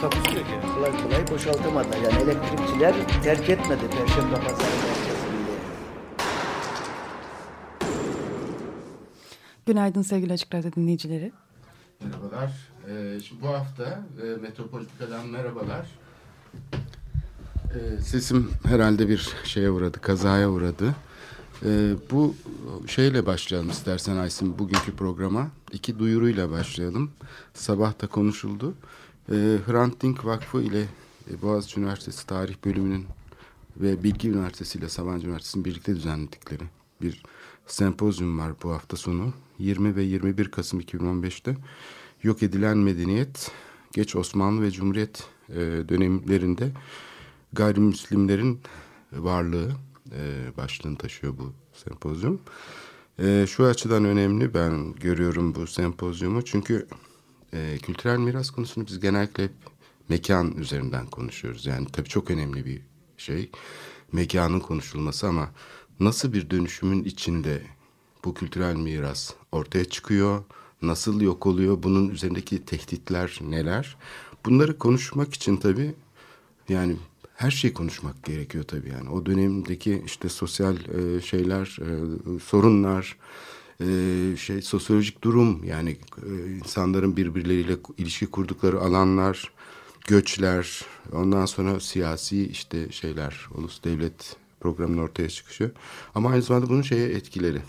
Takusu yok yani. kolay kolay boşaltamadılar. Yani elektrikçiler terk etmedi Perşembe Pazarı merkezini. Günaydın sevgili Açık Radyo dinleyicileri. Merhabalar. Ee, şimdi bu hafta e, Metropolitika'dan merhabalar. Ee, sesim herhalde bir şeye uğradı, kazaya uğradı. Ee, bu şeyle başlayalım istersen Aysin bugünkü programa. İki duyuruyla başlayalım. Sabah da konuşuldu. Ee, Hrant Dink Vakfı ile e, Boğaziçi Üniversitesi Tarih Bölümünün ve Bilgi Üniversitesi ile Sabancı Üniversitesi'nin birlikte düzenledikleri bir sempozyum var bu hafta sonu. 20 ve 21 Kasım 2015'te Yok Edilen Medeniyet, Geç Osmanlı ve Cumhuriyet e, dönemlerinde gayrimüslimlerin varlığı e, başlığını taşıyor bu sempozyum. E, şu açıdan önemli ben görüyorum bu sempozyumu çünkü e, kültürel miras konusunu biz genellikle hep mekan üzerinden konuşuyoruz. Yani tabii çok önemli bir şey mekanın konuşulması ama nasıl bir dönüşümün içinde bu kültürel miras ortaya çıkıyor, nasıl yok oluyor, bunun üzerindeki tehditler neler? Bunları konuşmak için tabii yani her şeyi konuşmak gerekiyor tabii yani. O dönemdeki işte sosyal e, şeyler, e, sorunlar, e, şey sosyolojik durum yani e, insanların birbirleriyle ilişki kurdukları alanlar, göçler, ondan sonra siyasi işte şeyler, ulus devlet programının ortaya çıkışı. Ama aynı zamanda bunun şeye etkileri.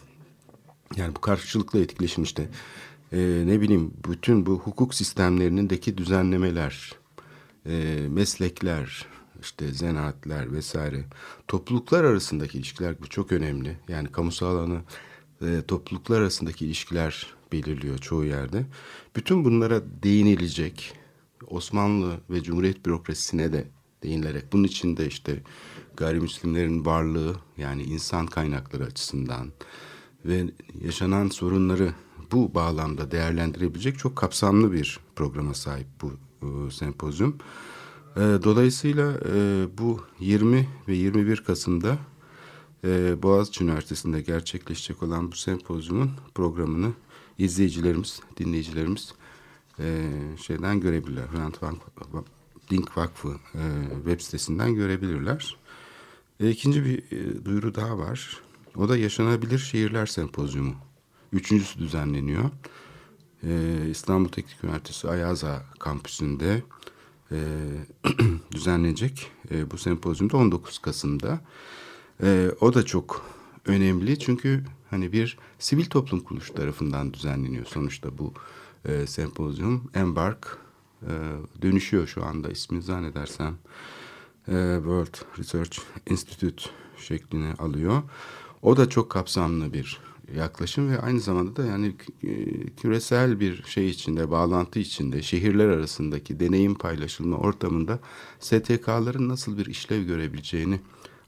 Yani bu karşılıklı etkileşim işte e, ne bileyim bütün bu hukuk sistemlerindeki düzenlemeler, e, meslekler, işte zanaatler vesaire topluluklar arasındaki ilişkiler bu çok önemli. Yani kamusal alanı e, topluluklar arasındaki ilişkiler belirliyor çoğu yerde. Bütün bunlara değinilecek Osmanlı ve Cumhuriyet bürokrasisine de değinilerek bunun içinde işte gayrimüslimlerin varlığı yani insan kaynakları açısından ve yaşanan sorunları bu bağlamda değerlendirebilecek çok kapsamlı bir programa sahip bu e, sempozyum. E, dolayısıyla e, bu 20 ve 21 Kasım'da e, Boğaziçi Üniversitesi'nde gerçekleşecek olan bu sempozyumun programını izleyicilerimiz, dinleyicilerimiz e, şeyden görebilirler. Hrant Dink Vakfı e, web sitesinden görebilirler. E, ikinci bir e, duyuru daha var. O da Yaşanabilir Şehirler Sempozyumu. Üçüncüsü düzenleniyor. E, İstanbul Teknik Üniversitesi Ayaza kampüsünde düzenlenecek bu sempozyumda 19 Kasım'da. E, o da çok önemli çünkü hani bir sivil toplum kuruluşu tarafından düzenleniyor sonuçta bu e, sempozyum. Embark e, dönüşüyor şu anda ismini zannedersem e, World Research Institute şeklini alıyor. O da çok kapsamlı bir yaklaşım ve aynı zamanda da yani e, küresel bir şey içinde, bağlantı içinde, şehirler arasındaki deneyim paylaşılma ortamında STK'ların nasıl bir işlev görebileceğini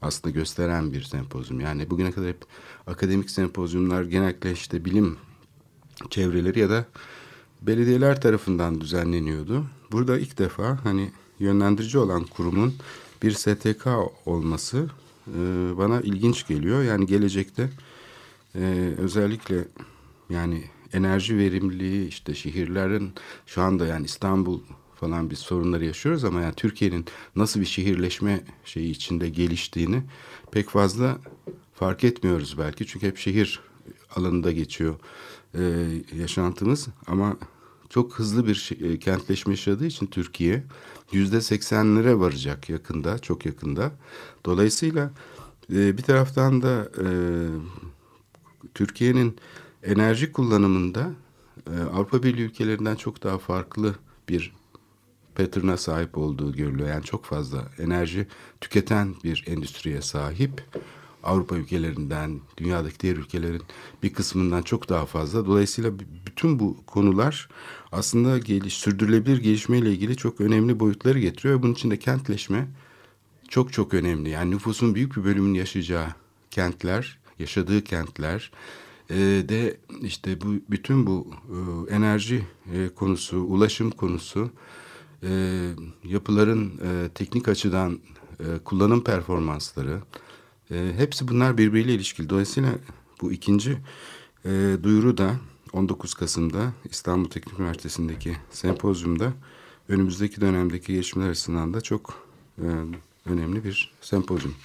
aslında gösteren bir sempozyum. Yani bugüne kadar hep akademik sempozyumlar genellikle işte bilim çevreleri ya da belediyeler tarafından düzenleniyordu. Burada ilk defa hani yönlendirici olan kurumun bir STK olması e, bana ilginç geliyor. Yani gelecekte e, özellikle yani enerji verimliliği işte şehirlerin şu anda yani İstanbul falan bir sorunları yaşıyoruz ama yani Türkiye'nin nasıl bir şehirleşme şeyi içinde geliştiğini pek fazla fark etmiyoruz belki. Çünkü hep şehir alanında geçiyor e, yaşantımız ama çok hızlı bir şey, kentleşme yaşadığı için Türkiye yüzde seksenlere varacak yakında, çok yakında. Dolayısıyla e, bir taraftan da e, Türkiye'nin enerji kullanımında e, Avrupa Birliği ülkelerinden çok daha farklı bir pattern'a sahip olduğu görülüyor. Yani çok fazla enerji tüketen bir endüstriye sahip. Avrupa ülkelerinden, dünyadaki diğer ülkelerin bir kısmından çok daha fazla. Dolayısıyla bütün bu konular aslında geliş, sürdürülebilir gelişmeyle ilgili çok önemli boyutları getiriyor. Bunun için de kentleşme çok çok önemli. Yani nüfusun büyük bir bölümünün yaşayacağı kentler, yaşadığı kentler e, de işte bu bütün bu e, enerji e, konusu, ulaşım konusu, e, yapıların e, teknik açıdan e, kullanım performansları, e, hepsi bunlar birbiriyle ilişkili. Dolayısıyla bu ikinci e, duyuru da 19 Kasım'da İstanbul Teknik Üniversitesi'ndeki sempozyumda önümüzdeki dönemdeki gelişmeler açısından da çok e, önemli bir sempozyum.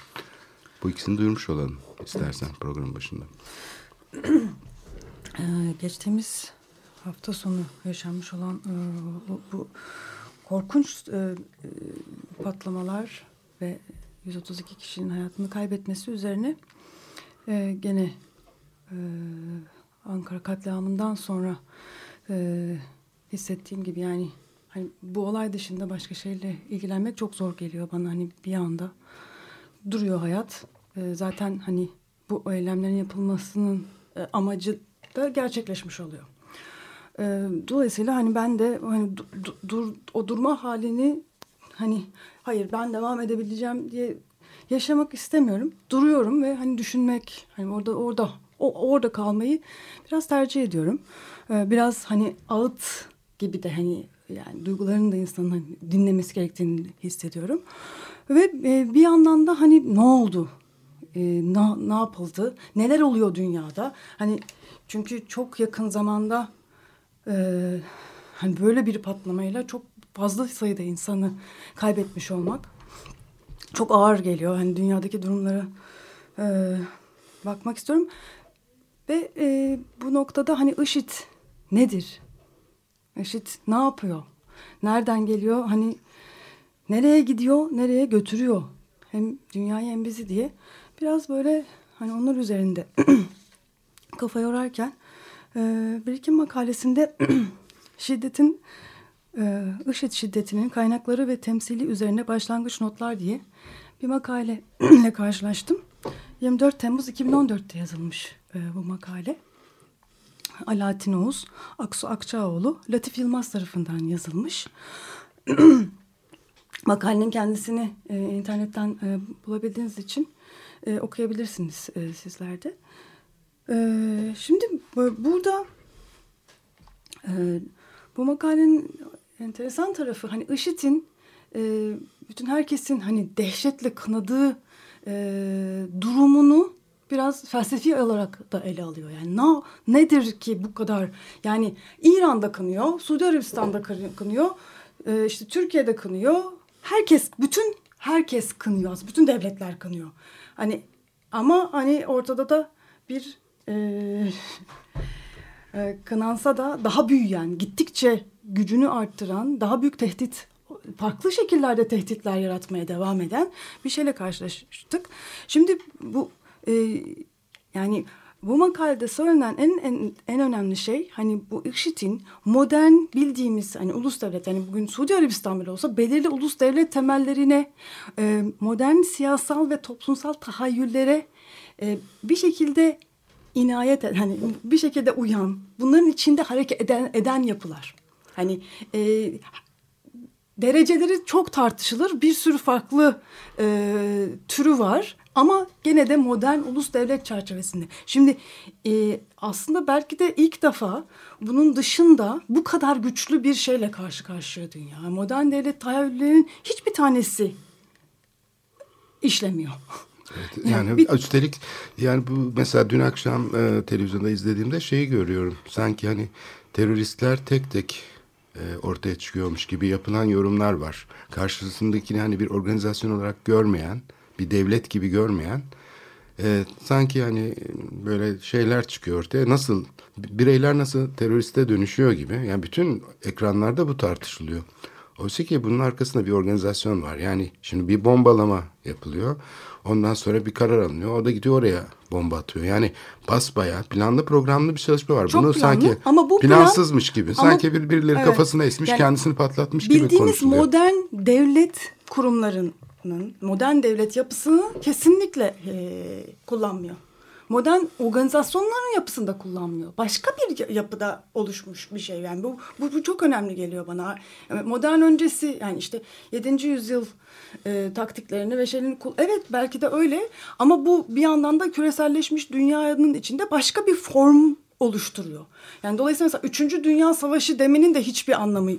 Bu ikisini duyurmuş olalım istersen programın başında. Ee, geçtiğimiz hafta sonu yaşanmış olan e, bu korkunç e, e, patlamalar ve 132 kişinin hayatını kaybetmesi üzerine e, gene e, Ankara katliamından sonra e, hissettiğim gibi yani hani bu olay dışında başka şeyle ilgilenmek çok zor geliyor bana hani bir anda duruyor hayat. E, zaten hani bu eylemlerin yapılmasının e, amacı da gerçekleşmiş oluyor. E, dolayısıyla hani ben de hani du, du, dur, o durma halini hani hayır ben devam edebileceğim diye yaşamak istemiyorum. Duruyorum ve hani düşünmek hani orada orada o orada kalmayı biraz tercih ediyorum. Biraz hani ağıt gibi de hani yani duygularını da insanın hani dinlemesi gerektiğini hissediyorum. Ve bir yandan da hani ne oldu? Ne, ne yapıldı? Neler oluyor dünyada? Hani çünkü çok yakın zamanda e, hani böyle bir patlamayla çok fazla sayıda insanı kaybetmiş olmak çok ağır geliyor. Hani dünyadaki durumlara e, bakmak istiyorum. Ve e, bu noktada hani IŞİD nedir? IŞİD ne yapıyor? Nereden geliyor? Hani nereye gidiyor, nereye götürüyor? Hem dünyayı hem bizi diye biraz böyle hani onlar üzerinde kafa yorarken e, bir iki makalesinde şiddetin e, IŞİD şiddetinin kaynakları ve temsili üzerine başlangıç notlar diye bir makaleyle karşılaştım. 24 Temmuz 2014'te yazılmış e, bu makale. Alaaddin Oğuz, Aksu Akçaoğlu, Latif Yılmaz tarafından yazılmış. Makalenin kendisini e, internetten bulabildiğiniz için okuyabilirsiniz e, sizler de. Şimdi burada e, bu makalenin enteresan tarafı hani IŞİD'in e, bütün herkesin hani dehşetle kınadığı e, durumunu biraz felsefi olarak da ele alıyor. Yani ne, nedir ki bu kadar yani İran'da kınıyor, Suudi Arabistan'da kınıyor, e, işte Türkiye'de kınıyor. Herkes, bütün herkes kınıyor. Bütün devletler kınıyor. Hani ama hani ortada da bir e, e, kınansa da daha büyüyen, gittikçe gücünü arttıran, daha büyük tehdit farklı şekillerde tehditler yaratmaya devam eden bir şeyle karşılaştık. Şimdi bu e, yani bu makalede söylenen en, en en önemli şey hani bu IŞİD'in modern bildiğimiz hani ulus devlet yani bugün Suudi Arabistan bile olsa belirli ulus devlet temellerine e, modern siyasal ve toplumsal tahayyüllere e, bir şekilde inayet eden hani bir şekilde uyan bunların içinde hareket eden eden yapılar. Hani e, dereceleri çok tartışılır. Bir sürü farklı e, türü var. Ama gene de modern ulus devlet çerçevesinde. Şimdi e, aslında belki de ilk defa bunun dışında bu kadar güçlü bir şeyle karşı karşıya dünya. Modern devlet tahayyüllerinin hiçbir tanesi işlemiyor. Evet, yani bir... üstelik yani bu mesela dün akşam e, televizyonda izlediğimde şeyi görüyorum. Sanki hani teröristler tek tek e, ortaya çıkıyormuş gibi yapılan yorumlar var. Karşısındakini hani bir organizasyon olarak görmeyen, bir devlet gibi görmeyen e, sanki hani böyle şeyler çıkıyor ortaya. Nasıl bireyler nasıl teröriste dönüşüyor gibi. Yani bütün ekranlarda bu tartışılıyor. Oysa ki bunun arkasında bir organizasyon var. Yani şimdi bir bombalama yapılıyor. Ondan sonra bir karar alınıyor. O da gidiyor oraya bomba atıyor. Yani basbaya planlı programlı bir çalışma var. Çok Bunu planlı, sanki ama bu plansızmış gibi. ama, sanki bir birileri evet, kafasına esmiş yani kendisini patlatmış gibi konuşuluyor. Bildiğimiz modern devlet kurumlarının modern devlet yapısını kesinlikle e, kullanmıyor. Modern organizasyonların yapısında kullanmıyor. Başka bir yapıda oluşmuş bir şey. Yani bu, bu, bu çok önemli geliyor bana. Modern öncesi yani işte 7. yüzyıl e, taktiklerini ve şeylerini evet belki de öyle ama bu bir yandan da küreselleşmiş dünyanın içinde başka bir form oluşturuyor. Yani dolayısıyla mesela 3. Dünya Savaşı demenin de hiçbir anlamı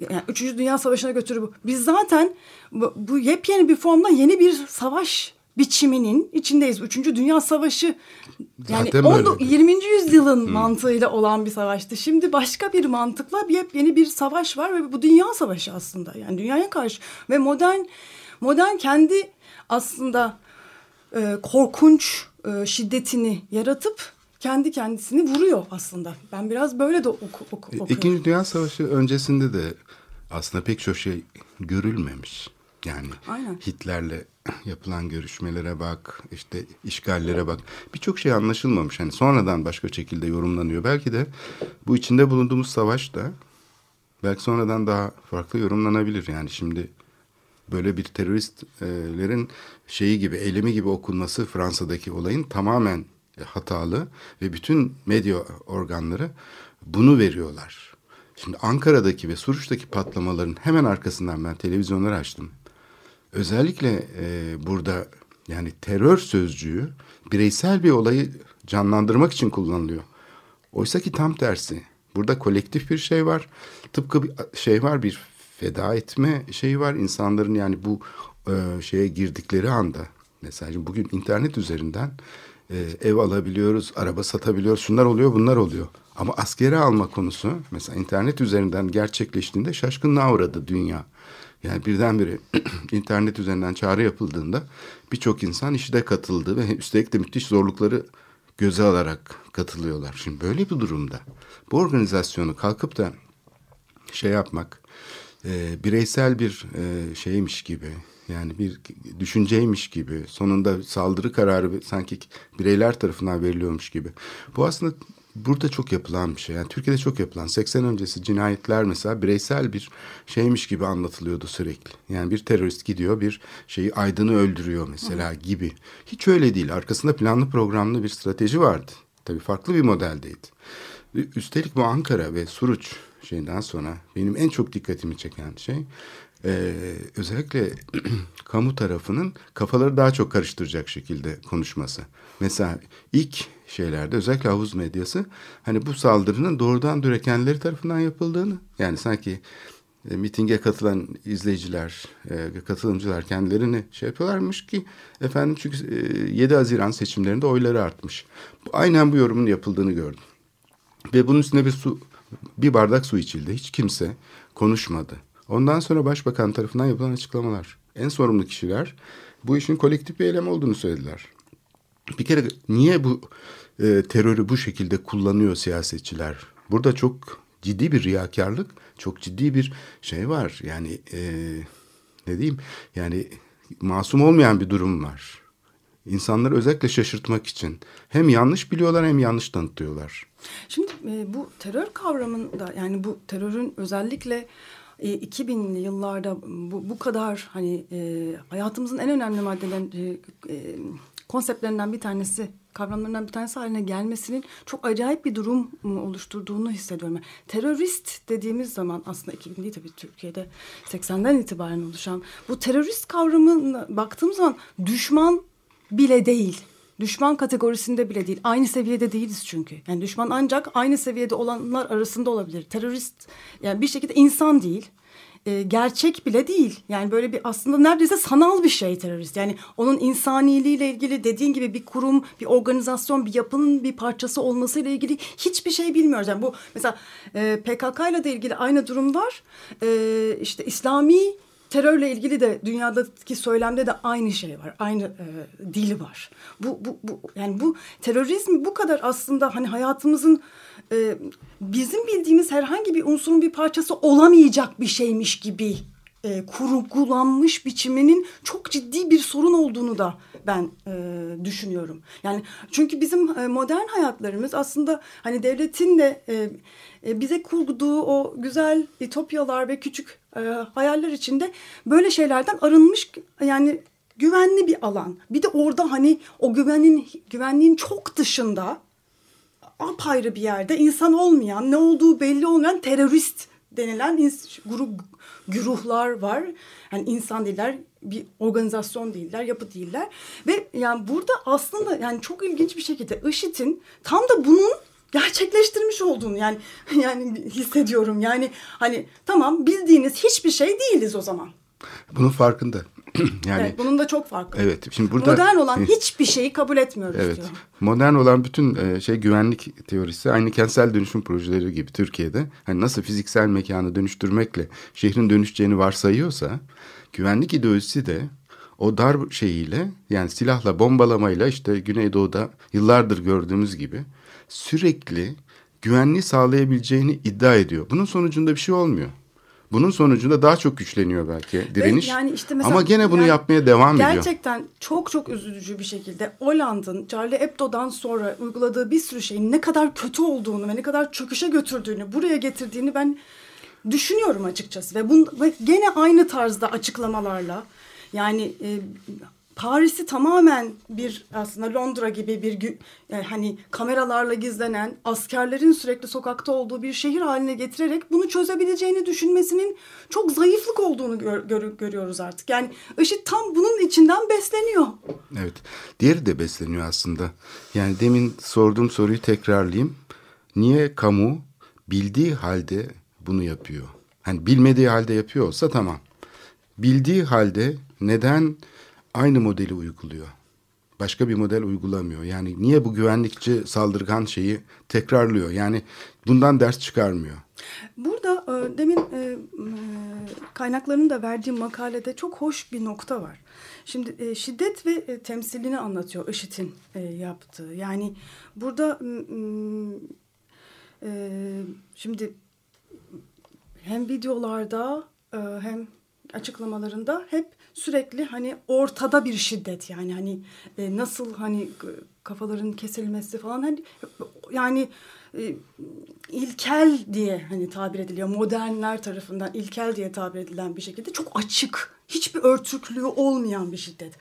yani Üçüncü Dünya Savaşı'na götürü bu. Biz zaten bu, bu yepyeni bir formda yeni bir savaş biçiminin içindeyiz. Üçüncü Dünya Savaşı yani Zaten 20. yüzyılın hmm. mantığıyla olan bir savaştı. Şimdi başka bir mantıkla bir yeni bir savaş var ve bu dünya savaşı aslında. Yani dünyaya karşı ve modern modern kendi aslında e, korkunç e, şiddetini yaratıp kendi kendisini vuruyor aslında. Ben biraz böyle de oku, oku, okuyorum. İkinci Dünya Savaşı öncesinde de aslında pek çok şey görülmemiş. Yani Aynen. Hitler'le yapılan görüşmelere bak, işte işgallere bak. Birçok şey anlaşılmamış. Hani sonradan başka şekilde yorumlanıyor. Belki de bu içinde bulunduğumuz savaş da belki sonradan daha farklı yorumlanabilir. Yani şimdi böyle bir teröristlerin şeyi gibi, eylemi gibi okunması Fransa'daki olayın tamamen hatalı ve bütün medya organları bunu veriyorlar. Şimdi Ankara'daki ve Suruç'taki patlamaların hemen arkasından ben televizyonları açtım. Özellikle e, burada yani terör sözcüğü bireysel bir olayı canlandırmak için kullanılıyor. Oysa ki tam tersi. Burada kolektif bir şey var. Tıpkı bir şey var bir feda etme şeyi var. insanların yani bu e, şeye girdikleri anda mesela bugün internet üzerinden e, ev alabiliyoruz, araba satabiliyoruz, şunlar oluyor, bunlar oluyor. Ama askere alma konusu mesela internet üzerinden gerçekleştiğinde şaşkınlığa uğradı dünya. Yani birdenbire internet üzerinden çağrı yapıldığında birçok insan işe katıldı ve üstelik de müthiş zorlukları göze alarak katılıyorlar. Şimdi böyle bir durumda bu organizasyonu kalkıp da şey yapmak e, bireysel bir e, şeymiş gibi yani bir düşünceymiş gibi sonunda saldırı kararı sanki bireyler tarafından veriliyormuş gibi. Bu aslında burada çok yapılan bir şey. Yani Türkiye'de çok yapılan 80 öncesi cinayetler mesela bireysel bir şeymiş gibi anlatılıyordu sürekli. Yani bir terörist gidiyor bir şeyi aydını öldürüyor mesela gibi. Hiç öyle değil. Arkasında planlı programlı bir strateji vardı. Tabii farklı bir modeldeydi. Üstelik bu Ankara ve Suruç şeyden sonra benim en çok dikkatimi çeken şey e, özellikle kamu tarafının kafaları daha çok karıştıracak şekilde konuşması. Mesela ilk şeylerde özellikle havuz medyası hani bu saldırının doğrudan dürekenleri tarafından yapıldığını yani sanki e, mitinge katılan izleyiciler, e, katılımcılar kendilerini şey yapıyorlarmış ki efendim çünkü e, 7 Haziran seçimlerinde oyları artmış. Aynen bu yorumun yapıldığını gördüm. Ve bunun üstüne bir su bir bardak su içildi. Hiç kimse konuşmadı. Ondan sonra başbakan tarafından yapılan açıklamalar. En sorumlu kişiler bu işin kolektif bir eylem olduğunu söylediler. Bir kere niye bu e, terörü bu şekilde kullanıyor siyasetçiler? Burada çok ciddi bir riyakarlık, çok ciddi bir şey var. Yani e, ne diyeyim? Yani masum olmayan bir durum var. İnsanları özellikle şaşırtmak için hem yanlış biliyorlar hem yanlış tanıtıyorlar. Şimdi e, bu terör kavramında yani bu terörün özellikle e, 2000'li yıllarda bu, bu kadar hani e, hayatımızın en önemli maddelerin e, e, konseptlerinden bir tanesi kavramlarından bir tanesi haline gelmesinin çok acayip bir durum oluşturduğunu hissediyorum. terörist dediğimiz zaman aslında 2000 değil tabii Türkiye'de 80'den itibaren oluşan bu terörist kavramına baktığım zaman düşman bile değil. Düşman kategorisinde bile değil. Aynı seviyede değiliz çünkü. Yani düşman ancak aynı seviyede olanlar arasında olabilir. Terörist yani bir şekilde insan değil e, gerçek bile değil. Yani böyle bir aslında neredeyse sanal bir şey terörist. Yani onun insaniliğiyle ilgili dediğin gibi bir kurum, bir organizasyon, bir yapının bir parçası olmasıyla ilgili hiçbir şey bilmiyoruz. Yani bu mesela e, PKK ile de ilgili aynı durum var. E, işte İslami terörle ilgili de dünyadaki söylemde de aynı şey var. Aynı e, dil var. Bu, bu, bu yani bu terörizm bu kadar aslında hani hayatımızın e, bizim bildiğimiz herhangi bir unsurun bir parçası olamayacak bir şeymiş gibi e, kurgulanmış biçiminin çok ciddi bir sorun olduğunu da ben e, düşünüyorum. Yani çünkü bizim e, modern hayatlarımız aslında hani devletin de e, e, bize kurduğu o güzel ütopyalar ve küçük e, hayaller içinde böyle şeylerden arınmış yani güvenli bir alan. Bir de orada hani o güvenin güvenliğin çok dışında apayrı bir yerde insan olmayan, ne olduğu belli olmayan terörist denilen grup güruhlar var. Yani insan değiller, bir organizasyon değiller, yapı değiller. Ve yani burada aslında yani çok ilginç bir şekilde IŞİD'in tam da bunun gerçekleştirmiş olduğunu yani yani hissediyorum. Yani hani tamam bildiğiniz hiçbir şey değiliz o zaman. Bunun farkında. yani evet, bunun da çok farkı. Evet, şimdi burada- modern olan hiçbir şeyi kabul etmiyoruz Evet. diyorum. Modern olan bütün e, şey güvenlik teorisi aynı kentsel dönüşüm projeleri gibi Türkiye'de. Hani nasıl fiziksel mekanı dönüştürmekle şehrin dönüşeceğini varsayıyorsa güvenlik ideolojisi de o dar şeyiyle yani silahla bombalamayla işte Güneydoğu'da yıllardır gördüğümüz gibi sürekli güvenliği sağlayabileceğini iddia ediyor. Bunun sonucunda bir şey olmuyor. Bunun sonucunda daha çok güçleniyor belki direniş. yani işte mesela- Ama gene bunu yani yapmaya devam ediyor. Gerçekten çok çok üzücü bir şekilde Hollanda'nın Charlie Hebdo'dan sonra uyguladığı bir sürü şeyin ne kadar kötü olduğunu ve ne kadar çöküşe götürdüğünü, buraya getirdiğini ben düşünüyorum açıkçası. Ve, bun, ve gene aynı tarzda açıklamalarla yani e, Paris'i tamamen bir aslında Londra gibi bir e, hani kameralarla gizlenen askerlerin sürekli sokakta olduğu bir şehir haline getirerek bunu çözebileceğini düşünmesinin çok zayıflık olduğunu gör- gör- görüyoruz artık. Yani IŞİD tam bunun içinden besleniyor. Evet. Diğeri de besleniyor aslında. Yani demin sorduğum soruyu tekrarlayayım. Niye kamu bildiği halde bunu yapıyor? Hani bilmediği halde yapıyor olsa tamam. Bildiği halde neden aynı modeli uyguluyor? Başka bir model uygulamıyor. Yani niye bu güvenlikçi saldırgan şeyi tekrarlıyor? Yani bundan ders çıkarmıyor. Burada e, demin e, e, kaynaklarının da verdiğim makalede çok hoş bir nokta var. Şimdi e, şiddet ve e, temsilini anlatıyor IŞİD'in e, yaptığı. Yani burada e, şimdi hem videolarda e, hem açıklamalarında hep sürekli hani ortada bir şiddet yani hani e, nasıl hani kafaların kesilmesi falan hani yani e, ilkel diye hani tabir ediliyor modernler tarafından ilkel diye tabir edilen bir şekilde çok açık hiçbir örtüklüğü olmayan bir şiddet.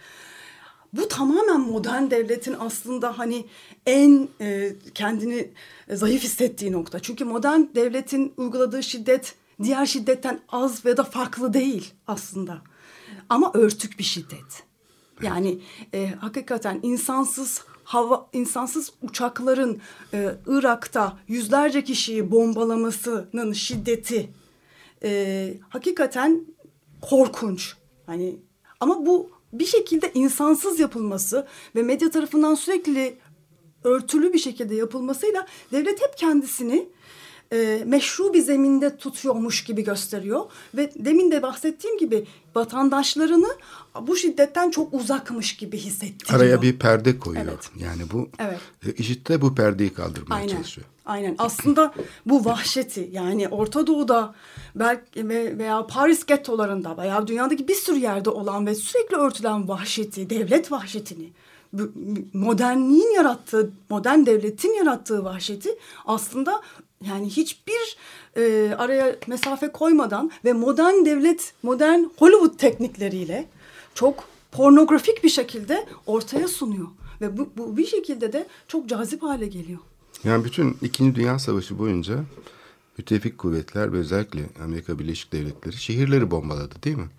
Bu tamamen modern devletin aslında hani en e, kendini zayıf hissettiği nokta. Çünkü modern devletin uyguladığı şiddet diğer şiddetten az ve da farklı değil aslında. Ama örtük bir şiddet. Yani e, hakikaten insansız hava insansız uçakların e, Irak'ta yüzlerce kişiyi bombalamasının şiddeti e, hakikaten korkunç. Hani ama bu bir şekilde insansız yapılması ve medya tarafından sürekli örtülü bir şekilde yapılmasıyla devlet hep kendisini e, meşru bir zeminde tutuyormuş gibi gösteriyor ve demin de bahsettiğim gibi vatandaşlarını bu şiddetten çok uzakmış gibi hissettiriyor. Araya bir perde koyuyor. Evet. Yani bu Evet. e, IŞİD de bu perdeyi kaldırmaya Aynen. çalışıyor. Aynen. Aslında bu vahşeti yani Orta Doğu'da belki ve- veya Paris gettolarında veya dünyadaki bir sürü yerde olan ve sürekli örtülen vahşeti, devlet vahşetini, modernliğin yarattığı, modern devletin yarattığı vahşeti aslında yani hiçbir e, araya mesafe koymadan ve modern devlet, modern Hollywood teknikleriyle çok pornografik bir şekilde ortaya sunuyor. Ve bu, bu bir şekilde de çok cazip hale geliyor. Yani bütün İkinci Dünya Savaşı boyunca müttefik kuvvetler ve özellikle Amerika Birleşik Devletleri şehirleri bombaladı değil mi?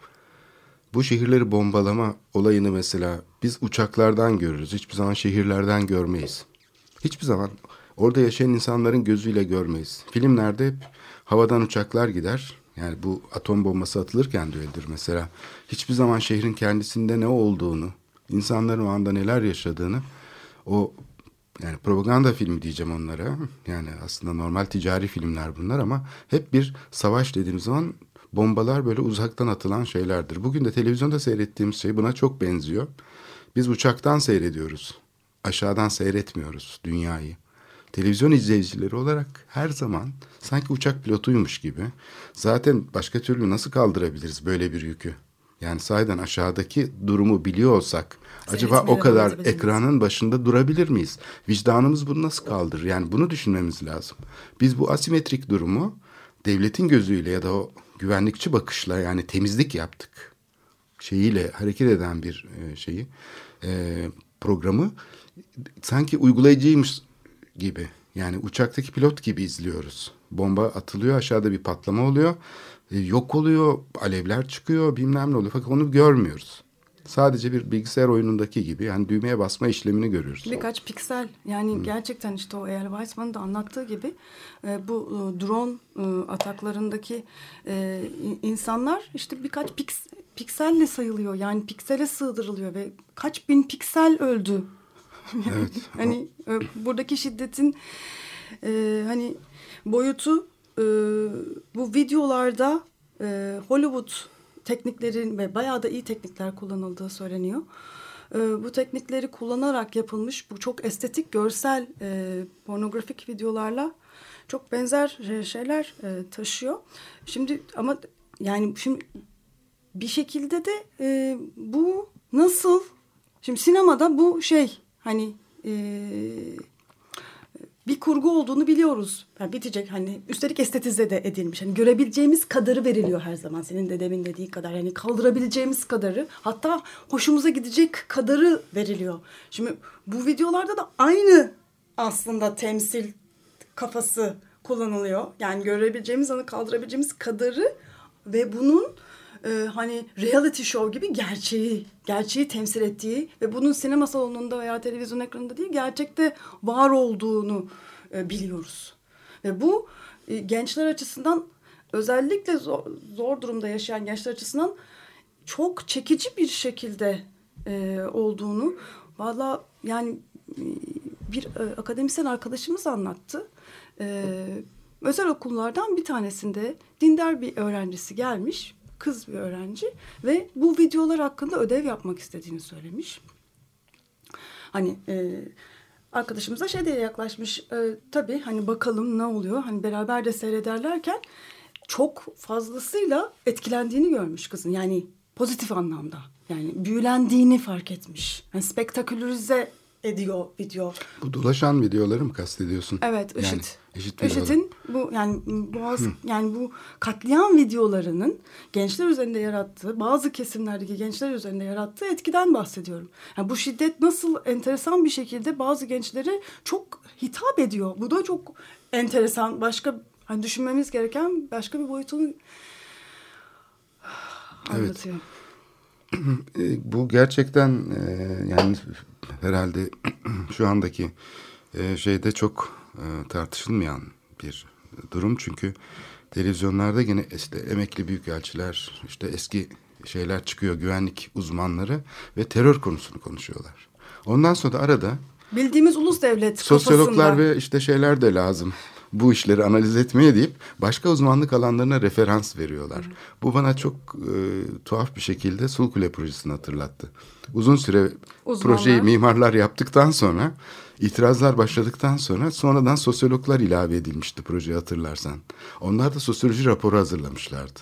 Bu şehirleri bombalama olayını mesela biz uçaklardan görürüz. Hiçbir zaman şehirlerden görmeyiz. Hiçbir zaman orada yaşayan insanların gözüyle görmeyiz. Filmlerde hep havadan uçaklar gider. Yani bu atom bombası atılırken de mesela. Hiçbir zaman şehrin kendisinde ne olduğunu, insanların o anda neler yaşadığını o yani propaganda filmi diyeceğim onlara. Yani aslında normal ticari filmler bunlar ama hep bir savaş dediğimiz zaman bombalar böyle uzaktan atılan şeylerdir. Bugün de televizyonda seyrettiğimiz şey buna çok benziyor. Biz uçaktan seyrediyoruz. Aşağıdan seyretmiyoruz dünyayı. Televizyon izleyicileri olarak her zaman sanki uçak pilotuymuş gibi. Zaten başka türlü nasıl kaldırabiliriz böyle bir yükü? Yani sahiden aşağıdaki durumu biliyor olsak acaba o kadar ekranın başında durabilir miyiz? Vicdanımız bunu nasıl kaldırır? Yani bunu düşünmemiz lazım. Biz bu asimetrik durumu devletin gözüyle ya da o güvenlikçi bakışla yani temizlik yaptık. şeyiyle hareket eden bir e, şeyi e, programı sanki uygulayıcıymış gibi yani uçaktaki pilot gibi izliyoruz. Bomba atılıyor aşağıda bir patlama oluyor e, yok oluyor alevler çıkıyor bilmem ne oluyor fakat onu görmüyoruz. Sadece bir bilgisayar oyunundaki gibi yani düğmeye basma işlemini görüyoruz. Birkaç piksel yani gerçekten işte o eğer Weissman'ın da anlattığı gibi e, bu e, drone e, ataklarındaki e, in- insanlar işte birkaç piks, pikselle sayılıyor. Yani piksele sığdırılıyor ve kaç bin piksel öldü. Evet. hani e, buradaki şiddetin e, hani boyutu e, bu videolarda e, Hollywood tekniklerin ve bayağı da iyi teknikler kullanıldığı söyleniyor. E, bu teknikleri kullanarak yapılmış bu çok estetik görsel e, pornografik videolarla çok benzer e, şeyler e, taşıyor. Şimdi ama yani şimdi bir şekilde de e, bu nasıl şimdi sinemada bu şey hani e, bir kurgu olduğunu biliyoruz. Yani bitecek hani üstelik estetize de edilmiş. Hani görebileceğimiz kadarı veriliyor her zaman senin de demin dediği kadar. Yani kaldırabileceğimiz kadarı hatta hoşumuza gidecek kadarı veriliyor. Şimdi bu videolarda da aynı aslında temsil kafası kullanılıyor. Yani görebileceğimiz anı kaldırabileceğimiz kadarı ve bunun e, hani reality show gibi gerçeği, gerçeği temsil ettiği ve bunun sinema salonunda veya televizyon ekranında değil gerçekte var olduğunu e, biliyoruz. Ve bu e, gençler açısından özellikle zor, zor durumda yaşayan gençler açısından çok çekici bir şekilde e, olduğunu valla yani e, bir e, akademisyen arkadaşımız anlattı. E, özel okullardan bir tanesinde dindar bir öğrencisi gelmiş kız bir öğrenci ve bu videolar hakkında ödev yapmak istediğini söylemiş. Hani e, arkadaşımız da şey diye yaklaşmış. E, tabii hani bakalım ne oluyor. Hani beraber de seyrederlerken çok fazlasıyla etkilendiğini görmüş kızın. Yani pozitif anlamda. Yani büyülendiğini fark etmiş. Yani spektakülerize ediyor video. Bu dolaşan videoları mı kastediyorsun? Evet, IŞİD. Yani. IŞİD'in bu yani boğaz yani bu katliam videolarının gençler üzerinde yarattığı, bazı kesimlerdeki gençler üzerinde yarattığı etkiden bahsediyorum. Yani bu şiddet nasıl enteresan bir şekilde bazı gençlere çok hitap ediyor. Bu da çok enteresan. Başka hani düşünmemiz gereken başka bir boyutunu anlatıyor. E, bu gerçekten e, yani herhalde şu andaki e, şeyde çok e, tartışılmayan bir durum çünkü televizyonlarda yine işte emekli büyükelçiler işte eski şeyler çıkıyor güvenlik uzmanları ve terör konusunu konuşuyorlar. Ondan sonra da arada Bildiğimiz ulus devlet sosyologlar kafasında. ve işte şeyler de lazım bu işleri analiz etmeye deyip başka uzmanlık alanlarına referans veriyorlar. Bu bana çok e, tuhaf bir şekilde Sulkule projesini hatırlattı. Uzun süre Uzmanlar. projeyi mimarlar yaptıktan sonra itirazlar başladıktan sonra sonradan sosyologlar ilave edilmişti projeye hatırlarsan. Onlar da sosyoloji raporu hazırlamışlardı.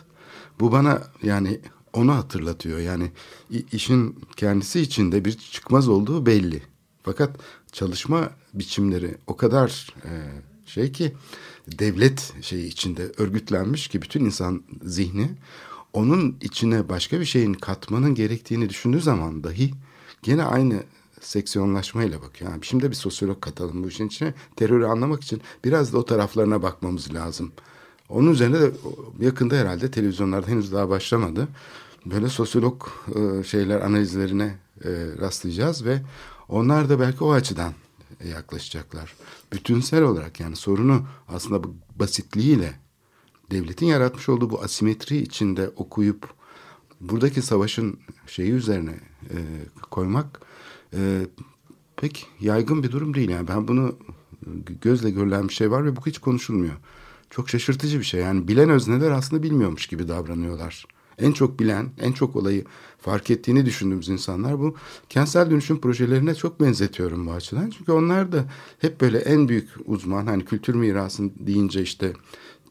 Bu bana yani onu hatırlatıyor. Yani işin kendisi içinde bir çıkmaz olduğu belli. Fakat çalışma biçimleri o kadar e, şey ki devlet şeyi içinde örgütlenmiş ki bütün insan zihni onun içine başka bir şeyin katmanın gerektiğini düşündüğü zaman dahi gene aynı seksiyonlaşmayla bakıyor. Yani şimdi bir sosyolog katalım bu işin içine. Terörü anlamak için biraz da o taraflarına bakmamız lazım. Onun üzerine de yakında herhalde televizyonlarda henüz daha başlamadı. Böyle sosyolog e, şeyler analizlerine e, rastlayacağız ve onlar da belki o açıdan yaklaşacaklar. Bütünsel olarak yani sorunu aslında bu basitliğiyle devletin yaratmış olduğu bu asimetri içinde okuyup buradaki savaşın şeyi üzerine e, koymak e, pek yaygın bir durum değil. Yani ben bunu gözle görülen bir şey var ve bu hiç konuşulmuyor. Çok şaşırtıcı bir şey. Yani bilen özneler aslında bilmiyormuş gibi davranıyorlar. En çok bilen, en çok olayı fark ettiğini düşündüğümüz insanlar bu kentsel dönüşüm projelerine çok benzetiyorum bu açıdan. Çünkü onlar da hep böyle en büyük uzman hani kültür mirasın deyince işte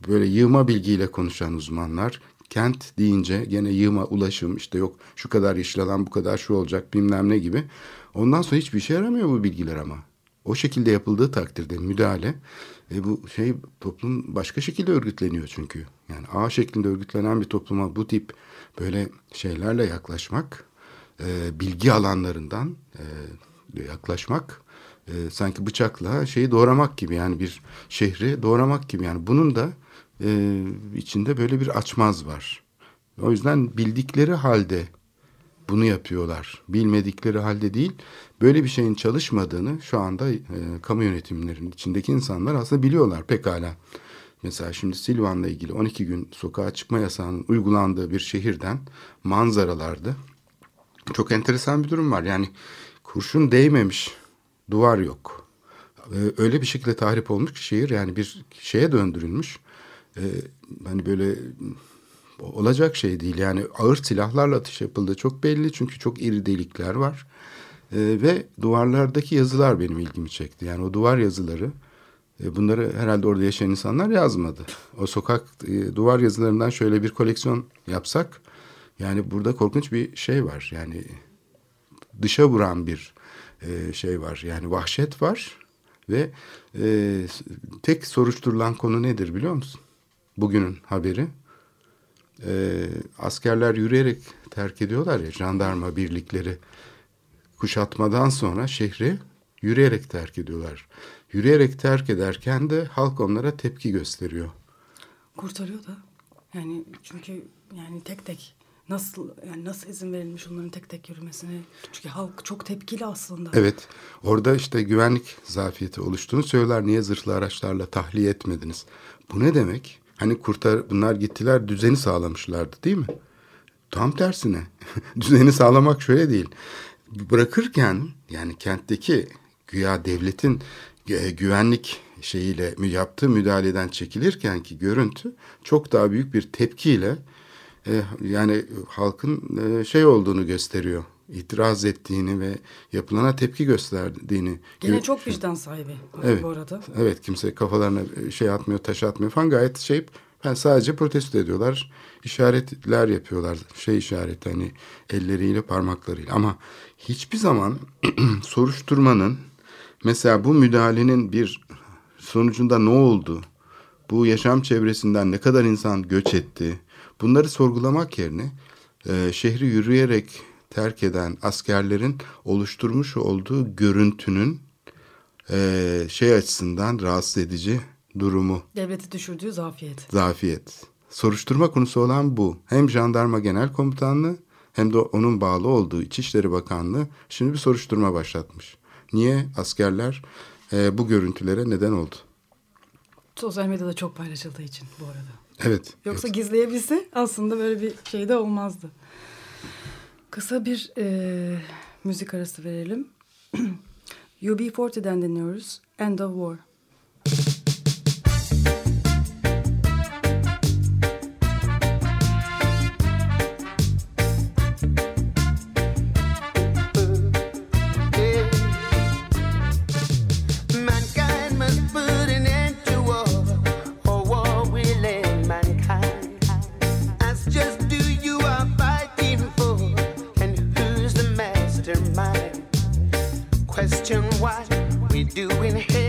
böyle yığma bilgiyle konuşan uzmanlar. Kent deyince gene yığma ulaşım işte yok şu kadar yeşil alan bu kadar şu olacak bilmem ne gibi. Ondan sonra hiçbir işe yaramıyor bu bilgiler ama. O şekilde yapıldığı takdirde müdahale e bu şey toplum başka şekilde örgütleniyor çünkü. Yani A şeklinde örgütlenen bir topluma bu tip böyle şeylerle yaklaşmak, e, bilgi alanlarından e, yaklaşmak e, sanki bıçakla şeyi doğramak gibi yani bir şehri doğramak gibi yani bunun da e, içinde böyle bir açmaz var. O yüzden bildikleri halde bunu yapıyorlar. Bilmedikleri halde değil. Böyle bir şeyin çalışmadığını şu anda e, kamu yönetimlerinin içindeki insanlar aslında biliyorlar pekala. Mesela şimdi Silvan'la ilgili 12 gün sokağa çıkma yasağının uygulandığı bir şehirden manzaralarda çok enteresan bir durum var. Yani kurşun değmemiş, duvar yok. Ee, öyle bir şekilde tahrip olmuş ki şehir yani bir şeye döndürülmüş. Ee, hani böyle olacak şey değil. Yani ağır silahlarla atış yapıldığı çok belli çünkü çok iri delikler var. Ee, ve duvarlardaki yazılar benim ilgimi çekti. Yani o duvar yazıları bunları herhalde orada yaşayan insanlar yazmadı. O sokak e, duvar yazılarından şöyle bir koleksiyon yapsak yani burada korkunç bir şey var. Yani dışa vuran bir e, şey var. Yani vahşet var ve e, tek soruşturulan konu nedir biliyor musun? Bugünün haberi. E, askerler yürüyerek terk ediyorlar ya jandarma birlikleri kuşatmadan sonra şehri yürüyerek terk ediyorlar. Yürüyerek terk ederken de halk onlara tepki gösteriyor. Kurtarıyor da. Yani çünkü yani tek tek nasıl yani nasıl izin verilmiş onların tek tek yürümesine? Çünkü halk çok tepkili aslında. Evet. Orada işte güvenlik zafiyeti oluştuğunu söyler. Niye zırhlı araçlarla tahliye etmediniz? Bu ne demek? Hani kurtar bunlar gittiler düzeni sağlamışlardı değil mi? Tam tersine. düzeni sağlamak şöyle değil. Bırakırken yani kentteki güya devletin güvenlik şeyiyle yaptığı müdahaleden çekilirken ki görüntü çok daha büyük bir tepkiyle e, yani halkın e, şey olduğunu gösteriyor. İtiraz ettiğini ve yapılana tepki gösterdiğini. Yine çok vicdan sahibi evet, bu arada. Evet kimse kafalarına şey atmıyor taş atmıyor falan gayet şey ben sadece protesto ediyorlar. işaretler yapıyorlar. Şey işareti hani elleriyle parmaklarıyla ama hiçbir zaman soruşturmanın mesela bu müdahalenin bir sonucunda ne oldu? Bu yaşam çevresinden ne kadar insan göç etti? Bunları sorgulamak yerine e, şehri yürüyerek terk eden askerlerin oluşturmuş olduğu görüntünün e, şey açısından rahatsız edici durumu. Devleti düşürdüğü zafiyet. Zafiyet. Soruşturma konusu olan bu. Hem Jandarma Genel Komutanlığı hem de onun bağlı olduğu İçişleri Bakanlığı şimdi bir soruşturma başlatmış. Niye askerler e, bu görüntülere neden oldu? Sosyal medyada çok paylaşıldığı için bu arada. Evet. Yoksa evet. gizleyebilse aslında böyle bir şey de olmazdı. Kısa bir e, müzik arası verelim. UB40'den dinliyoruz. End of War. what we do in here.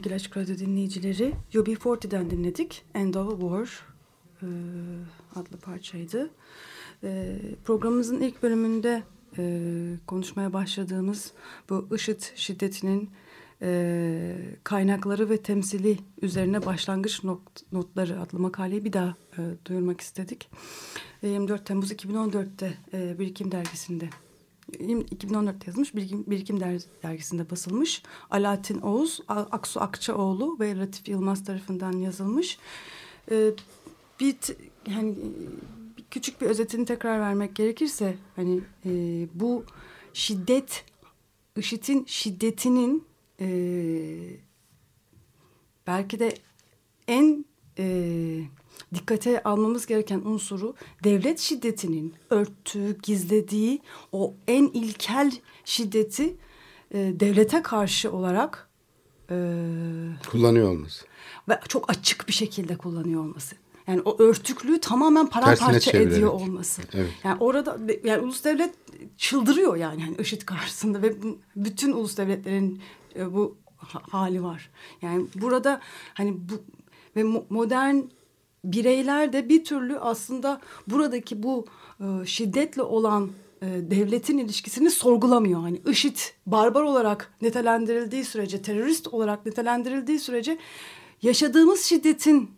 Sevgili Açık Radyo dinleyicileri, UB40'den dinledik. End of War e, adlı parçaydı. E, programımızın ilk bölümünde e, konuşmaya başladığımız bu IŞİD şiddetinin e, kaynakları ve temsili üzerine başlangıç not, notları adlı makaleyi bir daha e, duyurmak istedik. E, 24 Temmuz 2014'te e, Birikim Dergisi'nde 2014 yazmış Birikim, Birikim Der- dergisinde basılmış. Alaaddin Oğuz, Aksu Akçaoğlu ve Latif Yılmaz tarafından yazılmış. Ee, bir yani küçük bir özetini tekrar vermek gerekirse hani e, bu şiddet IŞİD'in şiddetinin e, belki de en e, dikkate almamız gereken unsuru devlet şiddetinin örttüğü, gizlediği o en ilkel şiddeti e, devlete karşı olarak e, Kullanıyor olması. ve çok açık bir şekilde kullanıyor olması. Yani o örtüklüğü tamamen paramparça çevirerek. ediyor olması. Evet. Yani orada yani ulus devlet çıldırıyor yani, yani IŞİD karşısında ve bütün ulus devletlerin e, bu ha- hali var. Yani burada hani bu ve mo- modern bireyler de bir türlü aslında buradaki bu e, şiddetle olan e, devletin ilişkisini sorgulamıyor. Hani IŞİD barbar olarak nitelendirildiği sürece, terörist olarak nitelendirildiği sürece yaşadığımız şiddetin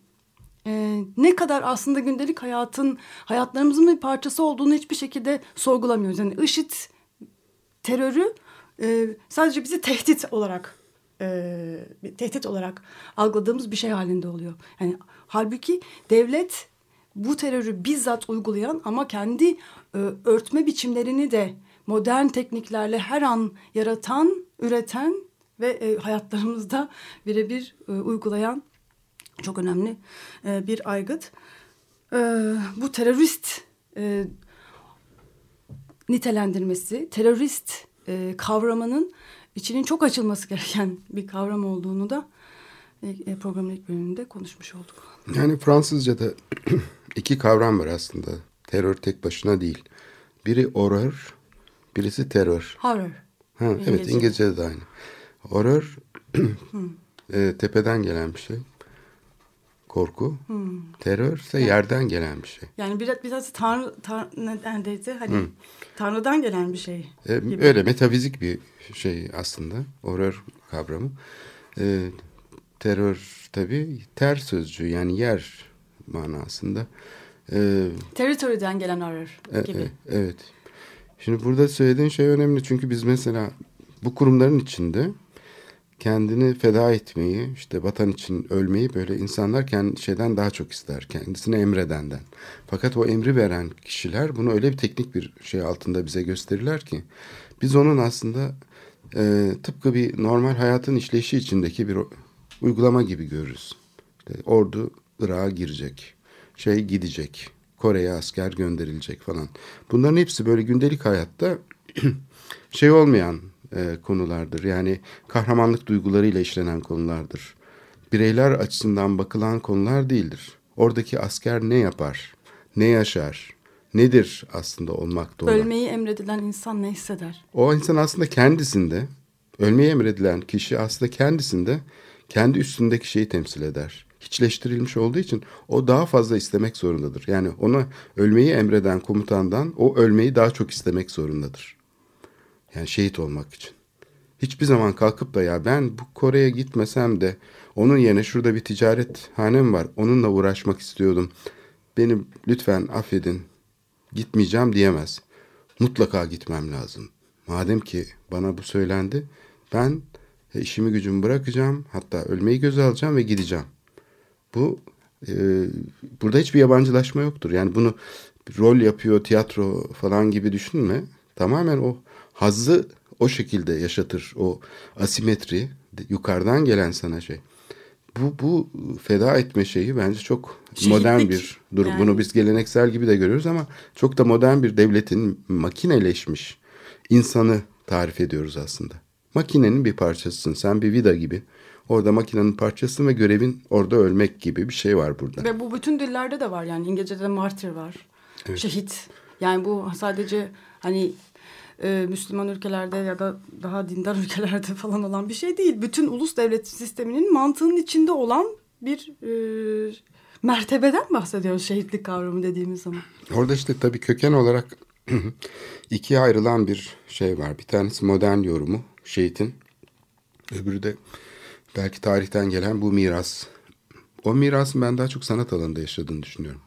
e, ne kadar aslında gündelik hayatın hayatlarımızın bir parçası olduğunu hiçbir şekilde sorgulamıyoruz. Yani IŞİD terörü e, sadece bizi tehdit olarak e, tehdit olarak algıladığımız bir şey halinde oluyor. Yani halbuki devlet bu terörü bizzat uygulayan ama kendi e, örtme biçimlerini de modern tekniklerle her an yaratan, üreten ve e, hayatlarımızda birebir e, uygulayan çok önemli e, bir aygıt. E, bu terörist e, nitelendirmesi, terörist e, kavramının içinin çok açılması gereken bir kavram olduğunu da programın ilk bölümünde konuşmuş olduk. Yani Fransızca'da iki kavram var aslında. Terör tek başına değil. Biri horror, birisi terör. Horror. Ha, evet İngilizce. İngilizce'de de aynı. Horror e, tepeden gelen bir şey. korku. Terör ise yerden gelen bir şey. Yani biraz biraz tanrı, tanrı neredeydi? Hani tanrıdan gelen bir şey. E, gibi. öyle metafizik bir şey aslında. Horror kavramı. E, terör tabii ter sözcüğü yani yer manasında. E, Territory'den gelen horror E- gibi. e- evet. Şimdi burada söylediğin şey önemli çünkü biz mesela bu kurumların içinde kendini feda etmeyi, işte vatan için ölmeyi böyle insanlar kendi şeyden daha çok ister. Kendisine emredenden. Fakat o emri veren kişiler bunu öyle bir teknik bir şey altında bize gösterirler ki biz onun aslında e, tıpkı bir normal hayatın işleyişi içindeki bir uygulama gibi görürüz. İşte ordu Irak'a girecek. Şey gidecek. Kore'ye asker gönderilecek falan. Bunların hepsi böyle gündelik hayatta şey olmayan e, konulardır. Yani kahramanlık duygularıyla işlenen konulardır. Bireyler açısından bakılan konular değildir. Oradaki asker ne yapar? Ne yaşar? Nedir aslında olmakta olan? Ölmeyi emredilen insan ne hisseder? O insan aslında kendisinde, ölmeye emredilen kişi aslında kendisinde kendi üstündeki şeyi temsil eder. Hiçleştirilmiş olduğu için o daha fazla istemek zorundadır. Yani ona ölmeyi emreden komutandan o ölmeyi daha çok istemek zorundadır. Yani şehit olmak için. Hiçbir zaman kalkıp da ya ben bu Kore'ye gitmesem de onun yerine şurada bir ticaret hanem var. Onunla uğraşmak istiyordum. Beni lütfen affedin. Gitmeyeceğim diyemez. Mutlaka gitmem lazım. Madem ki bana bu söylendi ben işimi gücümü bırakacağım. Hatta ölmeyi göze alacağım ve gideceğim. Bu e, burada hiçbir yabancılaşma yoktur. Yani bunu rol yapıyor, tiyatro falan gibi düşünme. Tamamen o hazzı o şekilde yaşatır. O asimetri yukarıdan gelen sana şey. Bu, bu feda etme şeyi bence çok Şehitlik, modern bir durum. yani. Bunu biz geleneksel gibi de görüyoruz ama çok da modern bir devletin makineleşmiş insanı tarif ediyoruz aslında. Makinenin bir parçasısın. Sen bir vida gibi. Orada makinenin parçasısın ve görevin orada ölmek gibi bir şey var burada. Ve bu bütün dillerde de var yani İngilizce'de martyr var. Şehit. Yani bu sadece hani e, Müslüman ülkelerde ya da daha dindar ülkelerde falan olan bir şey değil. Bütün ulus devlet sisteminin mantığının içinde olan bir e, mertebeden bahsediyoruz şehitlik kavramı dediğimiz zaman. Orada işte tabii köken olarak ikiye ayrılan bir şey var. Bir tanesi modern yorumu şehitin. Öbürü de belki tarihten gelen bu miras. O mirasın ben daha çok sanat alanında yaşadığını düşünüyorum.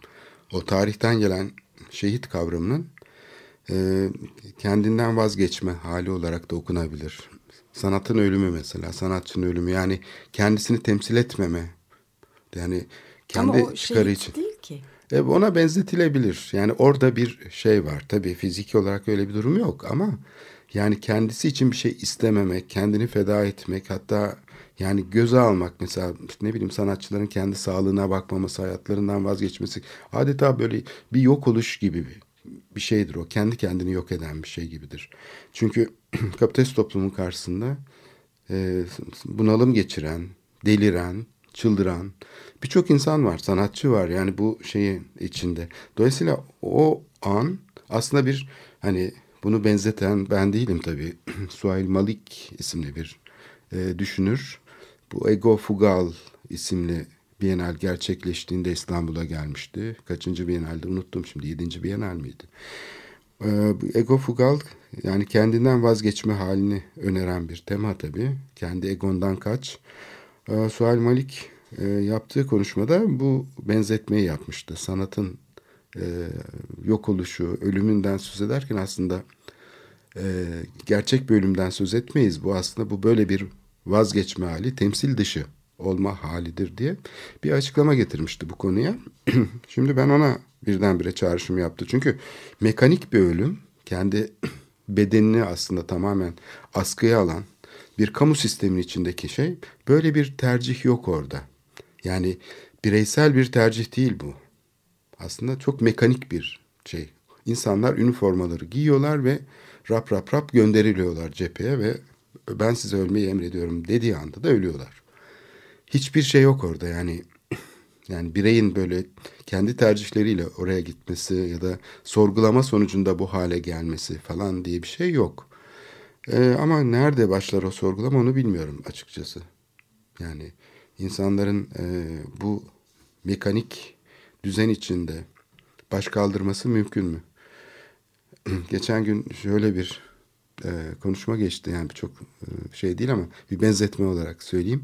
O tarihten gelen şehit kavramının e, kendinden vazgeçme hali olarak da okunabilir. Sanatın ölümü mesela, sanatçının ölümü yani kendisini temsil etmeme. Yani kendi Ama o çıkarı için. değil ki. E, ona benzetilebilir. Yani orada bir şey var. Tabii fiziki olarak öyle bir durum yok ama yani kendisi için bir şey istememek, kendini feda etmek hatta yani göze almak mesela ne bileyim sanatçıların kendi sağlığına bakmaması, hayatlarından vazgeçmesi adeta böyle bir yok oluş gibi bir, bir şeydir o. Kendi kendini yok eden bir şey gibidir. Çünkü kapitalist toplumun karşısında e, bunalım geçiren, deliren, çıldıran birçok insan var, sanatçı var yani bu şeyi içinde. Dolayısıyla o an aslında bir hani bunu benzeten ben değilim tabii. Suhail Malik isimli bir e, düşünür. Bu Ego Fugal isimli Bienal gerçekleştiğinde İstanbul'a gelmişti. Kaçıncı Bienal'de unuttum şimdi. Yedinci Bienal miydi? Bu Ego Fugal yani kendinden vazgeçme halini öneren bir tema tabii. Kendi egondan kaç. Ee, Suhail Malik e, yaptığı konuşmada bu benzetmeyi yapmıştı. Sanatın e, yok oluşu, ölümünden söz ederken aslında e, gerçek bir ölümden söz etmeyiz. Bu aslında bu böyle bir vazgeçme hali, temsil dışı olma halidir diye bir açıklama getirmişti bu konuya. Şimdi ben ona birdenbire çağrışım yaptı. Çünkü mekanik bir ölüm kendi bedenini aslında tamamen askıya alan bir kamu sistemin içindeki şey böyle bir tercih yok orada. Yani bireysel bir tercih değil bu. Aslında çok mekanik bir şey. İnsanlar üniformaları giyiyorlar ve rap rap rap gönderiliyorlar cepheye ve ben size ölmeyi emrediyorum dediği anda da ölüyorlar. Hiçbir şey yok orada yani yani bireyin böyle kendi tercihleriyle oraya gitmesi ya da sorgulama sonucunda bu hale gelmesi falan diye bir şey yok. Ee, ama nerede başlar o sorgulama onu bilmiyorum açıkçası. Yani insanların e, bu mekanik düzen içinde baş kaldırması mümkün mü? Geçen gün şöyle bir e, konuşma geçti yani çok e, şey değil ama bir benzetme olarak söyleyeyim.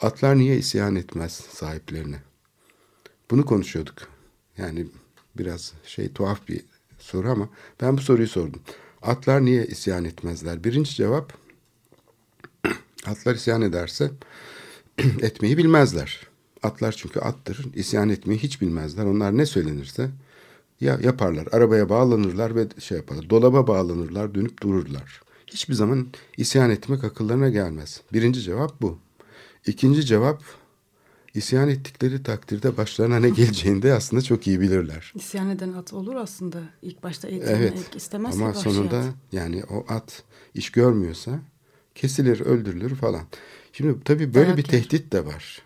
Atlar niye isyan etmez sahiplerine? Bunu konuşuyorduk. Yani biraz şey tuhaf bir soru ama ben bu soruyu sordum. Atlar niye isyan etmezler? Birinci cevap atlar isyan ederse etmeyi bilmezler. Atlar çünkü attır. İsyan etmeyi hiç bilmezler. Onlar ne söylenirse ya yaparlar. Arabaya bağlanırlar ve şey yaparlar. Dolaba bağlanırlar, dönüp dururlar. Hiçbir zaman isyan etmek akıllarına gelmez. Birinci cevap bu. İkinci cevap isyan ettikleri takdirde başlarına ne geleceğini de aslında çok iyi bilirler. İsyan eden at olur aslında. İlk başta eğitim Evet. istemezse Ama sonunda at. yani o at iş görmüyorsa kesilir, öldürülür falan. Şimdi tabii böyle Dayak bir yer. tehdit de var.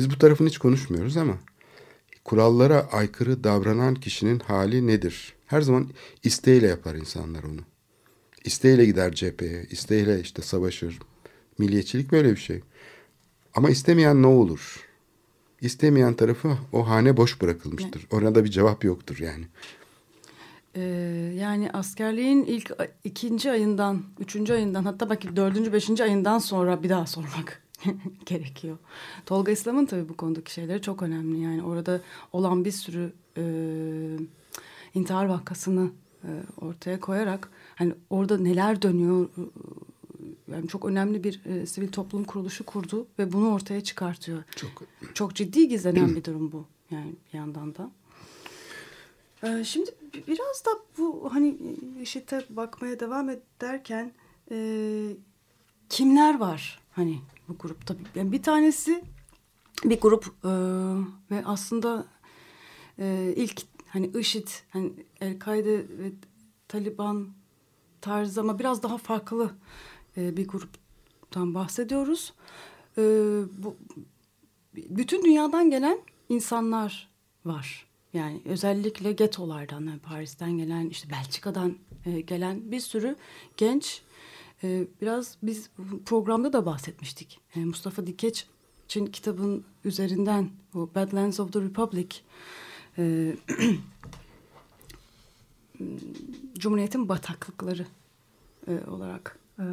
Biz bu tarafını hiç konuşmuyoruz ama kurallara aykırı davranan kişinin hali nedir? Her zaman isteğiyle yapar insanlar onu. İsteğiyle gider cepheye, isteğiyle işte savaşır. Milliyetçilik böyle bir şey. Ama istemeyen ne olur? İstemeyen tarafı o hane boş bırakılmıştır. Orada bir cevap yoktur yani. Ee, yani askerliğin ilk ikinci ayından, üçüncü ayından hatta belki dördüncü, beşinci ayından sonra bir daha sormak gerekiyor. Tolga İslam'ın tabii bu konudaki şeyleri çok önemli. Yani orada olan bir sürü e, intihar vakasını e, ortaya koyarak hani orada neler dönüyor e, yani çok önemli bir e, sivil toplum kuruluşu kurdu ve bunu ortaya çıkartıyor. Çok Çok ciddi gizlenen bir durum bu yani bir yandan da. Ee, şimdi bi- biraz da bu hani IŞİD'e bakmaya devam ederken e, kimler var hani bu grupta? Yani bir tanesi bir grup e, ve aslında e, ilk hani IŞİD, hani El-Kaide ve Taliban tarzı ama biraz daha farklı e, bir gruptan bahsediyoruz. E, bu bütün dünyadan gelen insanlar var. Yani özellikle getolardan, Paris'ten gelen, işte Belçika'dan e, gelen bir sürü genç. E, biraz biz programda da bahsetmiştik. E, Mustafa Dikeç'in kitabın üzerinden bu Badlands of the Republic e, Cumhuriyet'in bataklıkları e, olarak e,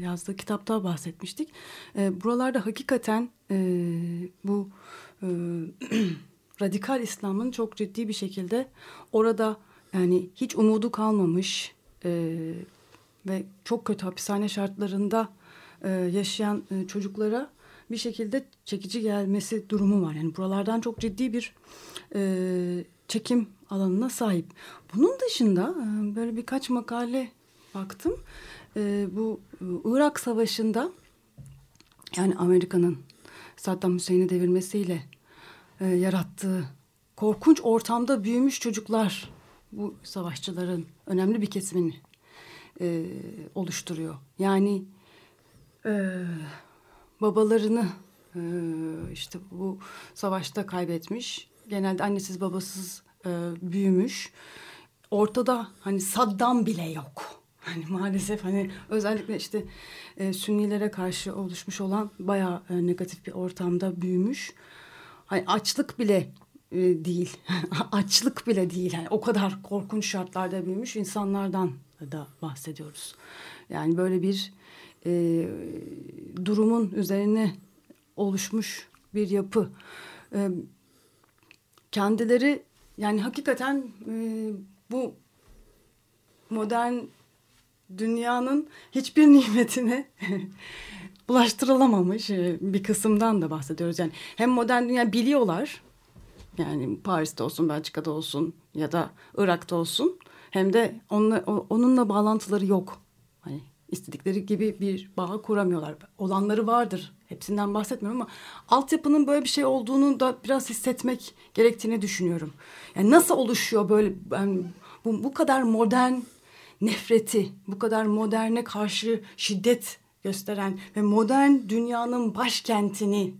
yazdığı kitapta bahsetmiştik. E, buralarda hakikaten e, bu e, radikal İslam'ın çok ciddi bir şekilde orada yani hiç umudu kalmamış e, ve çok kötü hapishane şartlarında e, yaşayan e, çocuklara bir şekilde çekici gelmesi durumu var. Yani buralardan çok ciddi bir e, çekim alanına sahip. Bunun dışında e, böyle birkaç makale baktım. E, bu e, Irak Savaşı'nda yani Amerika'nın Saddam Hüseyin'i devirmesiyle e, yarattığı korkunç ortamda büyümüş çocuklar bu savaşçıların önemli bir kesimini e, oluşturuyor. Yani e, babalarını e, işte bu savaşta kaybetmiş. Genelde annesiz babasız e, büyümüş. Ortada hani Saddam bile yok. Hani maalesef hani özellikle işte e, Sünnilere karşı oluşmuş olan bayağı e, negatif bir ortamda büyümüş. Hani açlık bile e, değil. açlık bile değil. Yani o kadar korkunç şartlarda büyümüş insanlardan da bahsediyoruz. Yani böyle bir e, durumun üzerine oluşmuş bir yapı. E, kendileri yani hakikaten e, bu modern dünyanın hiçbir nimetine bulaştırılamamış e, bir kısımdan da bahsediyoruz. Yani hem modern dünya biliyorlar yani Paris'te olsun, Belçika'da olsun ya da Irak'ta olsun hem de onunla, onunla bağlantıları yok. Hani istedikleri gibi bir bağ kuramıyorlar. Olanları vardır. Hepsinden bahsetmiyorum ama altyapının böyle bir şey olduğunu da biraz hissetmek gerektiğini düşünüyorum. Yani nasıl oluşuyor böyle ben bu, bu kadar modern nefreti, bu kadar moderne karşı şiddet gösteren ve modern dünyanın başkentini,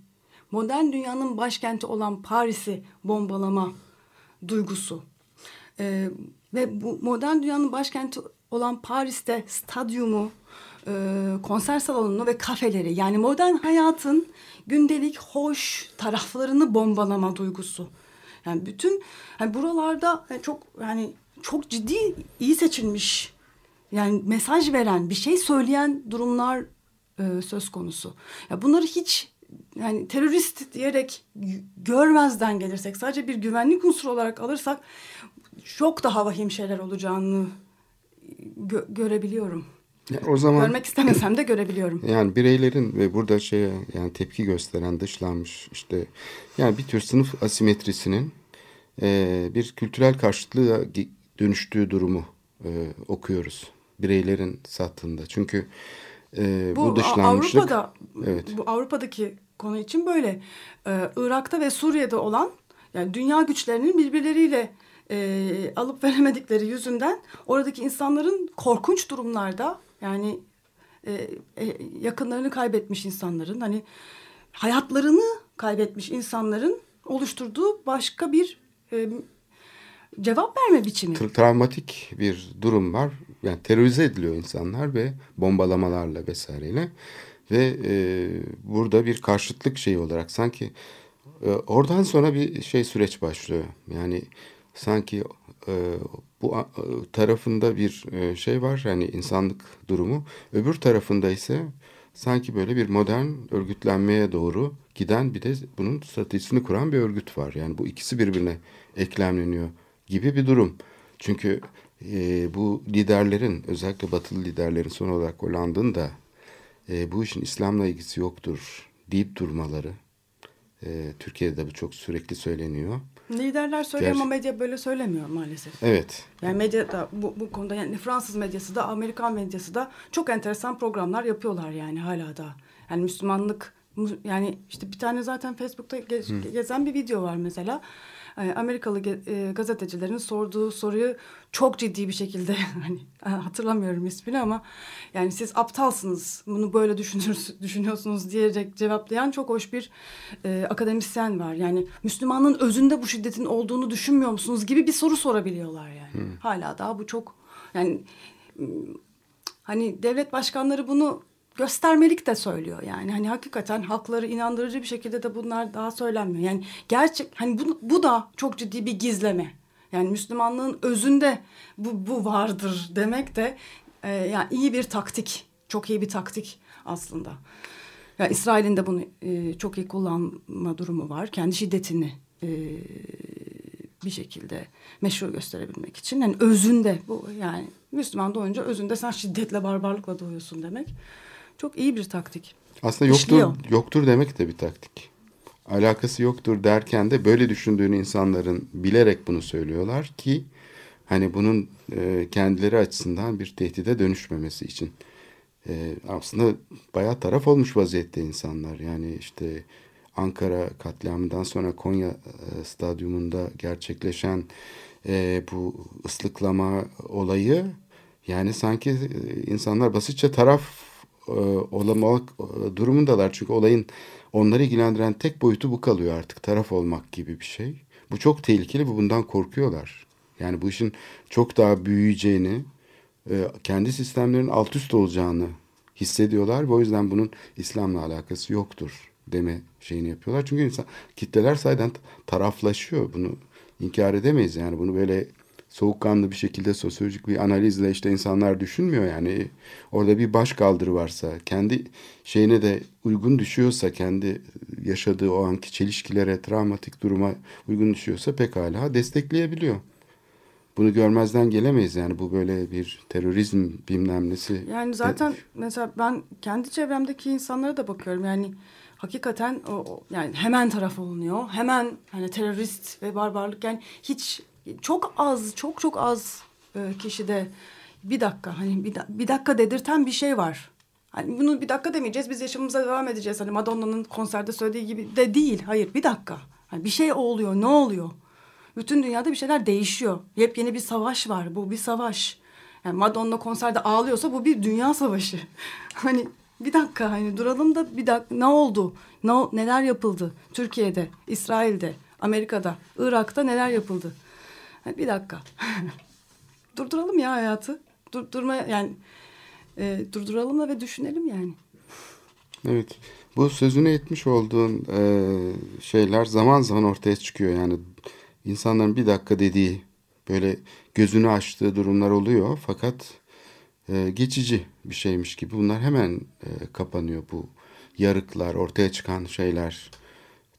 modern dünyanın başkenti olan Paris'i bombalama duygusu. Ee, ve bu modern dünyanın başkenti olan Paris'te stadyumu e, konser salonunu ve kafeleri yani modern hayatın gündelik hoş taraflarını bombalama duygusu. Yani bütün hani buralarda çok yani çok ciddi iyi seçilmiş yani mesaj veren bir şey söyleyen durumlar e, söz konusu. Ya bunları hiç yani terörist diyerek görmezden gelirsek sadece bir güvenlik unsuru olarak alırsak çok daha vahim şeyler olacağını gö görebiliyorum. Ya o zaman Görmek istemesem de görebiliyorum. Yani bireylerin ve burada şeye yani tepki gösteren dışlanmış işte yani bir tür sınıf asimetrisinin e, bir kültürel karşıtlığa dönüştüğü durumu e, okuyoruz. Bireylerin sattığında. Çünkü e, bu, Bu, dışlanmışlık Avrupa'da evet. bu Avrupa'daki konu için böyle. Ee, Irak'ta ve Suriye'de olan yani dünya güçlerinin birbirleriyle e, alıp veremedikleri yüzünden oradaki insanların korkunç durumlarda yani e, e, yakınlarını kaybetmiş insanların hani hayatlarını kaybetmiş insanların oluşturduğu başka bir e, cevap verme biçimi. tra- travmatik bir durum var. Yani terörize ediliyor insanlar ve bombalamalarla vesaireyle ve e, burada bir karşıtlık şeyi olarak sanki e, oradan sonra bir şey süreç başlıyor. Yani sanki e, bu e, tarafında bir e, şey var yani insanlık durumu. Öbür tarafında ise sanki böyle bir modern örgütlenmeye doğru giden bir de bunun stratejisini kuran bir örgüt var. Yani bu ikisi birbirine eklemleniyor gibi bir durum. Çünkü e, bu liderlerin özellikle batılı liderlerin son olarak Hollanda'nın da e, bu işin İslam'la ilgisi yoktur deyip durmaları. E, Türkiye'de bu çok sürekli söyleniyor. Liderler söylüyor ama Gerçi- medya böyle söylemiyor maalesef. Evet. Yani medya da bu, bu konuda yani Fransız medyası da Amerikan medyası da çok enteresan programlar yapıyorlar yani hala da. Yani Müslümanlık yani işte bir tane zaten Facebook'ta ge- gezen bir video var mesela. Ee, Amerikalı e, gazetecilerin sorduğu soruyu çok ciddi bir şekilde hani hatırlamıyorum ismini ama yani siz aptalsınız bunu böyle düşünür, düşünüyorsunuz diyerek cevaplayan çok hoş bir e, akademisyen var. Yani Müslümanlığın özünde bu şiddetin olduğunu düşünmüyor musunuz gibi bir soru sorabiliyorlar yani. Hala daha bu çok yani hani devlet başkanları bunu göstermelik de söylüyor yani hani hakikaten halkları inandırıcı bir şekilde de bunlar daha söylenmiyor yani gerçek hani bu, bu da çok ciddi bir gizleme yani Müslümanlığın özünde bu, bu vardır demek de e, yani iyi bir taktik çok iyi bir taktik aslında. Ya İsrail'in de bunu e, çok iyi kullanma durumu var. Kendi şiddetini e, bir şekilde meşru gösterebilmek için. Yani özünde bu yani Müslüman doğunca özünde sen şiddetle barbarlıkla doğuyorsun demek. Çok iyi bir taktik. Aslında yoktur, İşliyor. yoktur demek de bir taktik. Alakası yoktur derken de böyle düşündüğünü insanların bilerek bunu söylüyorlar ki hani bunun e, kendileri açısından bir tehdide dönüşmemesi için. E, aslında bayağı taraf olmuş vaziyette insanlar. Yani işte Ankara katliamından sonra Konya e, stadyumunda gerçekleşen e, bu ıslıklama olayı yani sanki e, insanlar basitçe taraf olamak e, durumundalar. Çünkü olayın onları ilgilendiren tek boyutu bu kalıyor artık. Taraf olmak gibi bir şey. Bu çok tehlikeli ve bundan korkuyorlar. Yani bu işin çok daha büyüyeceğini, e, kendi sistemlerin alt üst olacağını hissediyorlar ve o yüzden bunun İslam'la alakası yoktur deme şeyini yapıyorlar. Çünkü insan, kitleler sayeden taraflaşıyor. Bunu inkar edemeyiz yani bunu böyle soğukkanlı bir şekilde sosyolojik bir analizle işte insanlar düşünmüyor yani orada bir baş kaldırı varsa kendi şeyine de uygun düşüyorsa kendi yaşadığı o anki çelişkilere travmatik duruma uygun düşüyorsa pekala destekleyebiliyor. Bunu görmezden gelemeyiz yani bu böyle bir terörizm bilmem nesi. Yani zaten mesela ben kendi çevremdeki insanlara da bakıyorum. Yani hakikaten o, o- yani hemen taraf olunuyor. Hemen hani terörist ve barbarlık yani hiç çok az çok çok az e, kişide bir dakika hani bir, da- bir dakika dedirten bir şey var. Hani bunu bir dakika demeyeceğiz biz yaşamımıza devam edeceğiz. Hani Madonna'nın konserde söylediği gibi de değil. Hayır bir dakika. Hani bir şey oluyor ne oluyor? Bütün dünyada bir şeyler değişiyor. Yepyeni bir savaş var. Bu bir savaş. Yani Madonna konserde ağlıyorsa bu bir dünya savaşı. hani bir dakika hani duralım da bir dakika ne oldu? Ne, neler yapıldı? Türkiye'de, İsrail'de, Amerika'da, Irak'ta neler yapıldı? Bir dakika. Durduralım ya hayatı. Dur, durma yani e, durduralım da ve düşünelim yani. Evet. Bu sözünü etmiş olduğun e, şeyler zaman zaman ortaya çıkıyor. Yani insanların bir dakika dediği böyle gözünü açtığı durumlar oluyor. Fakat e, geçici bir şeymiş gibi bunlar hemen e, kapanıyor bu yarıklar, ortaya çıkan şeyler.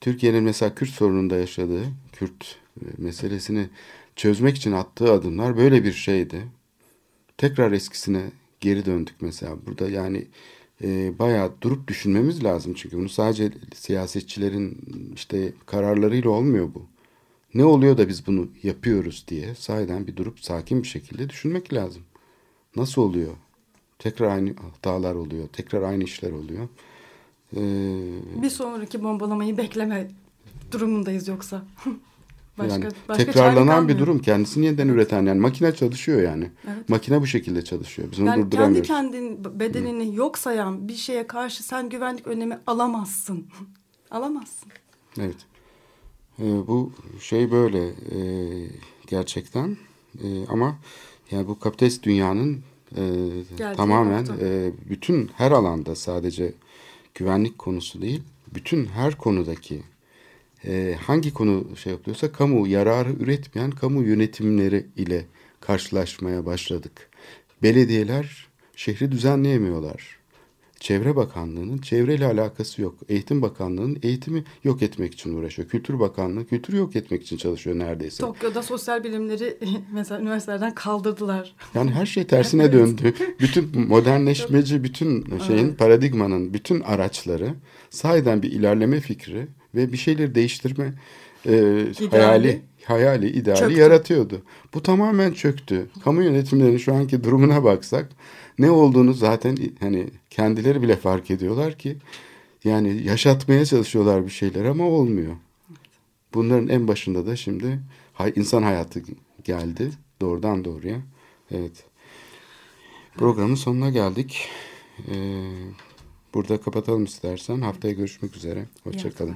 Türkiye'nin mesela Kürt sorununda yaşadığı, Kürt e, meselesini çözmek için attığı adımlar böyle bir şeydi. Tekrar eskisine geri döndük mesela. Burada yani e, bayağı durup düşünmemiz lazım. Çünkü bunu sadece siyasetçilerin işte kararlarıyla olmuyor bu. Ne oluyor da biz bunu yapıyoruz diye sahiden bir durup sakin bir şekilde düşünmek lazım. Nasıl oluyor? Tekrar aynı hatalar oluyor. Tekrar aynı işler oluyor. Ee, Bir sonraki bombalamayı bekleme durumundayız yoksa. başka, yani başka tekrarlanan bir durum. Kendisini yeniden üreten yani makine çalışıyor yani. Evet. Makine bu şekilde çalışıyor. Biz onu Yani kendi kendin bedenini yok sayan bir şeye karşı sen güvenlik önlemi alamazsın. alamazsın. Evet. Ee, bu şey böyle e, gerçekten E, ama yani bu kapitalist dünyanın e, tamamen nokta. e, bütün her alanda sadece güvenlik konusu değil bütün her konudaki e, hangi konu şey yapılıyorsa kamu yararı üretmeyen kamu yönetimleri ile karşılaşmaya başladık. Belediyeler şehri düzenleyemiyorlar. Çevre Bakanlığı'nın çevreyle alakası yok. Eğitim Bakanlığı'nın eğitimi yok etmek için uğraşıyor. Kültür Bakanlığı kültürü yok etmek için çalışıyor neredeyse. Tokyo'da sosyal bilimleri mesela üniversitelerden kaldırdılar. Yani her şey tersine döndü. Bütün modernleşmeci, bütün şeyin paradigmanın bütün araçları sahiden bir ilerleme fikri ve bir şeyleri değiştirme e, hayali, hayali, ideali Çöktü. yaratıyordu. Bu tamamen çöktü. Kamu yönetimlerinin şu anki durumuna baksak ne olduğunu zaten hani kendileri bile fark ediyorlar ki yani yaşatmaya çalışıyorlar bir şeyler ama olmuyor. Bunların en başında da şimdi insan hayatı geldi doğrudan doğruya. Evet. Programın sonuna geldik. Ee, burada kapatalım istersen. Haftaya görüşmek üzere. Hoşçakalın.